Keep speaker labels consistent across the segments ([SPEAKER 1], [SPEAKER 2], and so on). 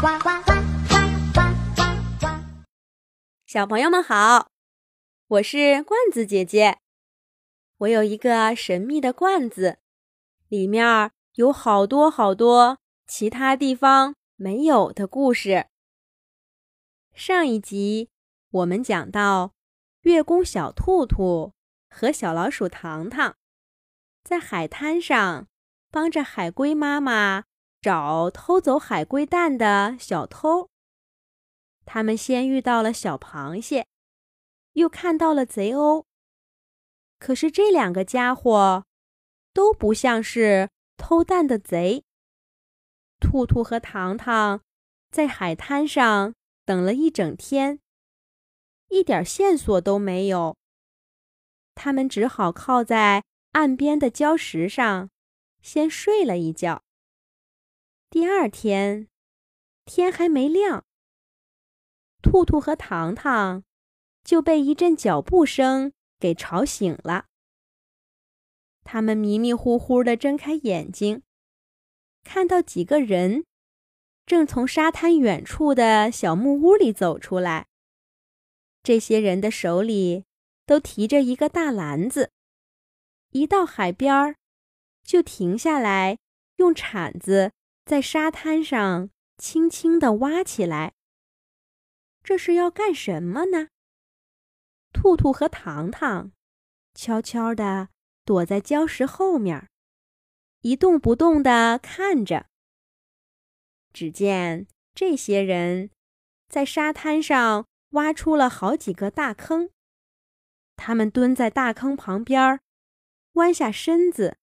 [SPEAKER 1] 呱呱呱呱呱呱呱！
[SPEAKER 2] 小朋友们好，我是罐子姐姐。我有一个神秘的罐子，里面有好多好多其他地方没有的故事。上一集我们讲到，月宫小兔兔和小老鼠糖糖在海滩上帮着海龟妈妈。找偷走海龟蛋的小偷。他们先遇到了小螃蟹，又看到了贼鸥。可是这两个家伙都不像是偷蛋的贼。兔兔和糖糖在海滩上等了一整天，一点线索都没有。他们只好靠在岸边的礁石上，先睡了一觉。第二天，天还没亮，兔兔和糖糖就被一阵脚步声给吵醒了。他们迷迷糊糊地睁开眼睛，看到几个人正从沙滩远处的小木屋里走出来。这些人的手里都提着一个大篮子，一到海边就停下来用铲子。在沙滩上轻轻地挖起来。这是要干什么呢？兔兔和糖糖悄悄地躲在礁石后面，一动不动地看着。只见这些人在沙滩上挖出了好几个大坑，他们蹲在大坑旁边，弯下身子，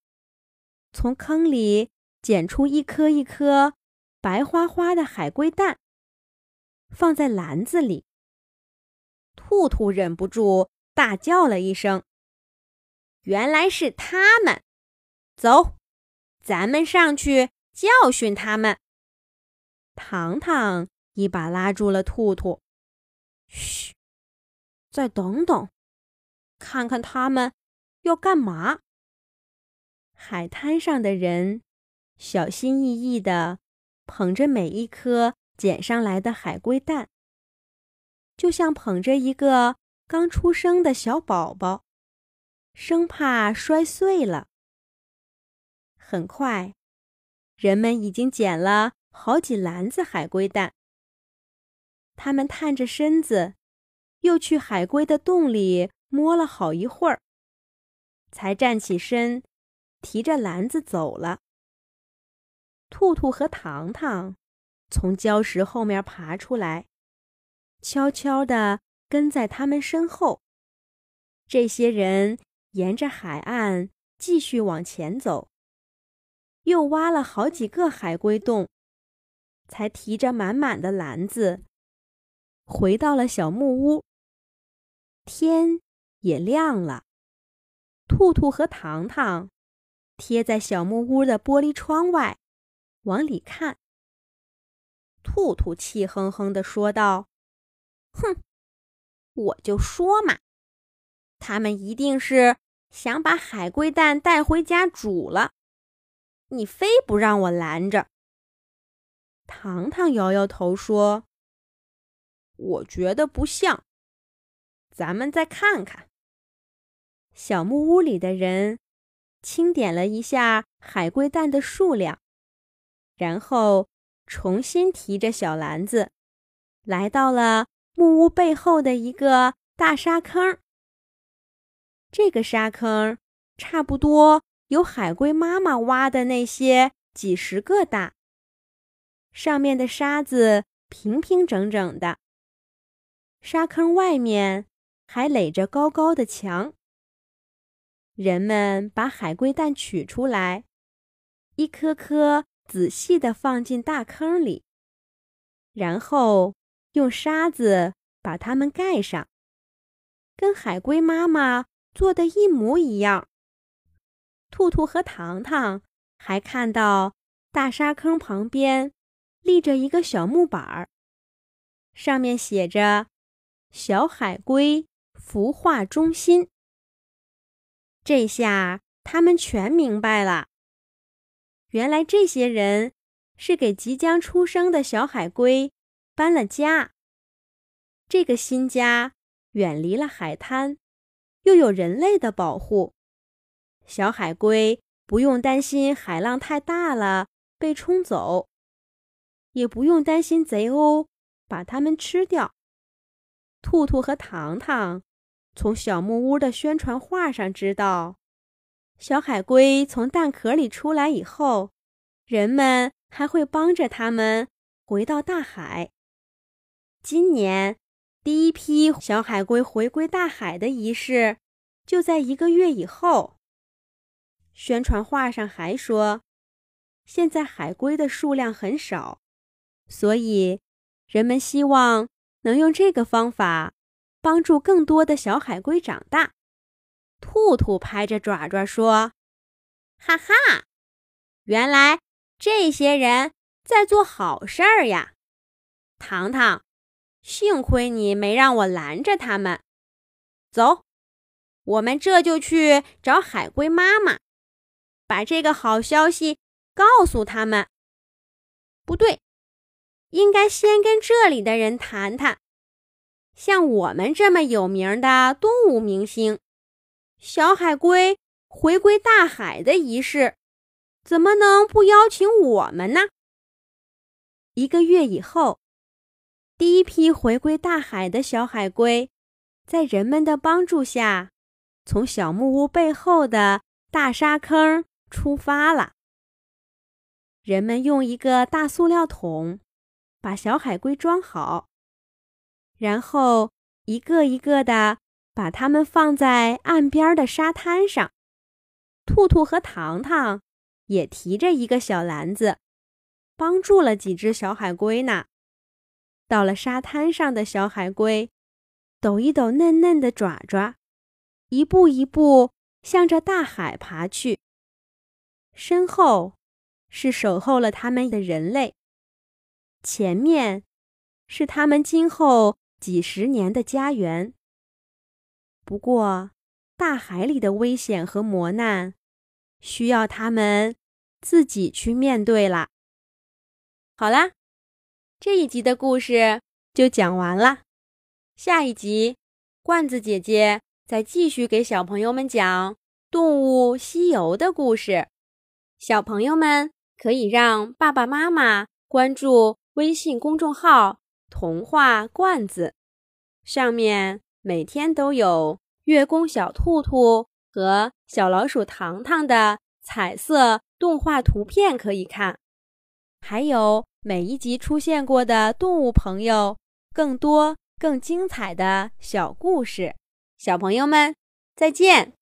[SPEAKER 2] 从坑里。捡出一颗一颗白花花的海龟蛋，放在篮子里。兔兔忍不住大叫了一声：“原来是他们！走，咱们上去教训他们。”糖糖一把拉住了兔兔：“嘘，再等等，看看他们要干嘛。”海滩上的人。小心翼翼地捧着每一颗捡上来的海龟蛋，就像捧着一个刚出生的小宝宝，生怕摔碎了。很快，人们已经捡了好几篮子海龟蛋。他们探着身子，又去海龟的洞里摸了好一会儿，才站起身，提着篮子走了。兔兔和糖糖从礁石后面爬出来，悄悄地跟在他们身后。这些人沿着海岸继续往前走，又挖了好几个海龟洞，才提着满满的篮子回到了小木屋。天也亮了，兔兔和糖糖贴在小木屋的玻璃窗外。往里看，兔兔气哼哼地说道：“哼，我就说嘛，他们一定是想把海龟蛋带回家煮了，你非不让我拦着。”糖糖摇摇头说：“我觉得不像，咱们再看看。”小木屋里的人清点了一下海龟蛋的数量。然后重新提着小篮子，来到了木屋背后的一个大沙坑。这个沙坑差不多有海龟妈妈挖的那些几十个大，上面的沙子平平整整的。沙坑外面还垒着高高的墙。人们把海龟蛋取出来，一颗颗。仔细地放进大坑里，然后用沙子把它们盖上，跟海龟妈妈做的一模一样。兔兔和糖糖还看到大沙坑旁边立着一个小木板儿，上面写着“小海龟孵化中心”。这下他们全明白了。原来这些人是给即将出生的小海龟搬了家。这个新家远离了海滩，又有人类的保护，小海龟不用担心海浪太大了被冲走，也不用担心贼鸥把它们吃掉。兔兔和糖糖从小木屋的宣传画上知道，小海龟从蛋壳里出来以后，人们还会帮着它们回到大海。今年。第一批小海龟回归大海的仪式就在一个月以后。宣传画上还说，现在海龟的数量很少，所以人们希望能用这个方法帮助更多的小海龟长大。兔兔拍着爪爪说：“哈哈，原来这些人在做好事儿呀！”糖糖。幸亏你没让我拦着他们。走，我们这就去找海龟妈妈，把这个好消息告诉他们。不对，应该先跟这里的人谈谈。像我们这么有名的动物明星，小海龟回归大海的仪式，怎么能不邀请我们呢？一个月以后。第一批回归大海的小海龟，在人们的帮助下，从小木屋背后的大沙坑出发了。人们用一个大塑料桶把小海龟装好，然后一个一个的把它们放在岸边的沙滩上。兔兔和糖糖也提着一个小篮子，帮助了几只小海龟呢。到了沙滩上的小海龟，抖一抖嫩嫩的爪爪，一步一步向着大海爬去。身后是守候了他们的人类，前面是他们今后几十年的家园。不过，大海里的危险和磨难，需要他们自己去面对了。好啦。这一集的故事就讲完了，下一集，罐子姐姐再继续给小朋友们讲《动物西游》的故事。小朋友们可以让爸爸妈妈关注微信公众号“童话罐子”，上面每天都有月宫小兔兔和小老鼠糖糖的彩色动画图片可以看，还有。每一集出现过的动物朋友，更多更精彩的小故事，小朋友们再见。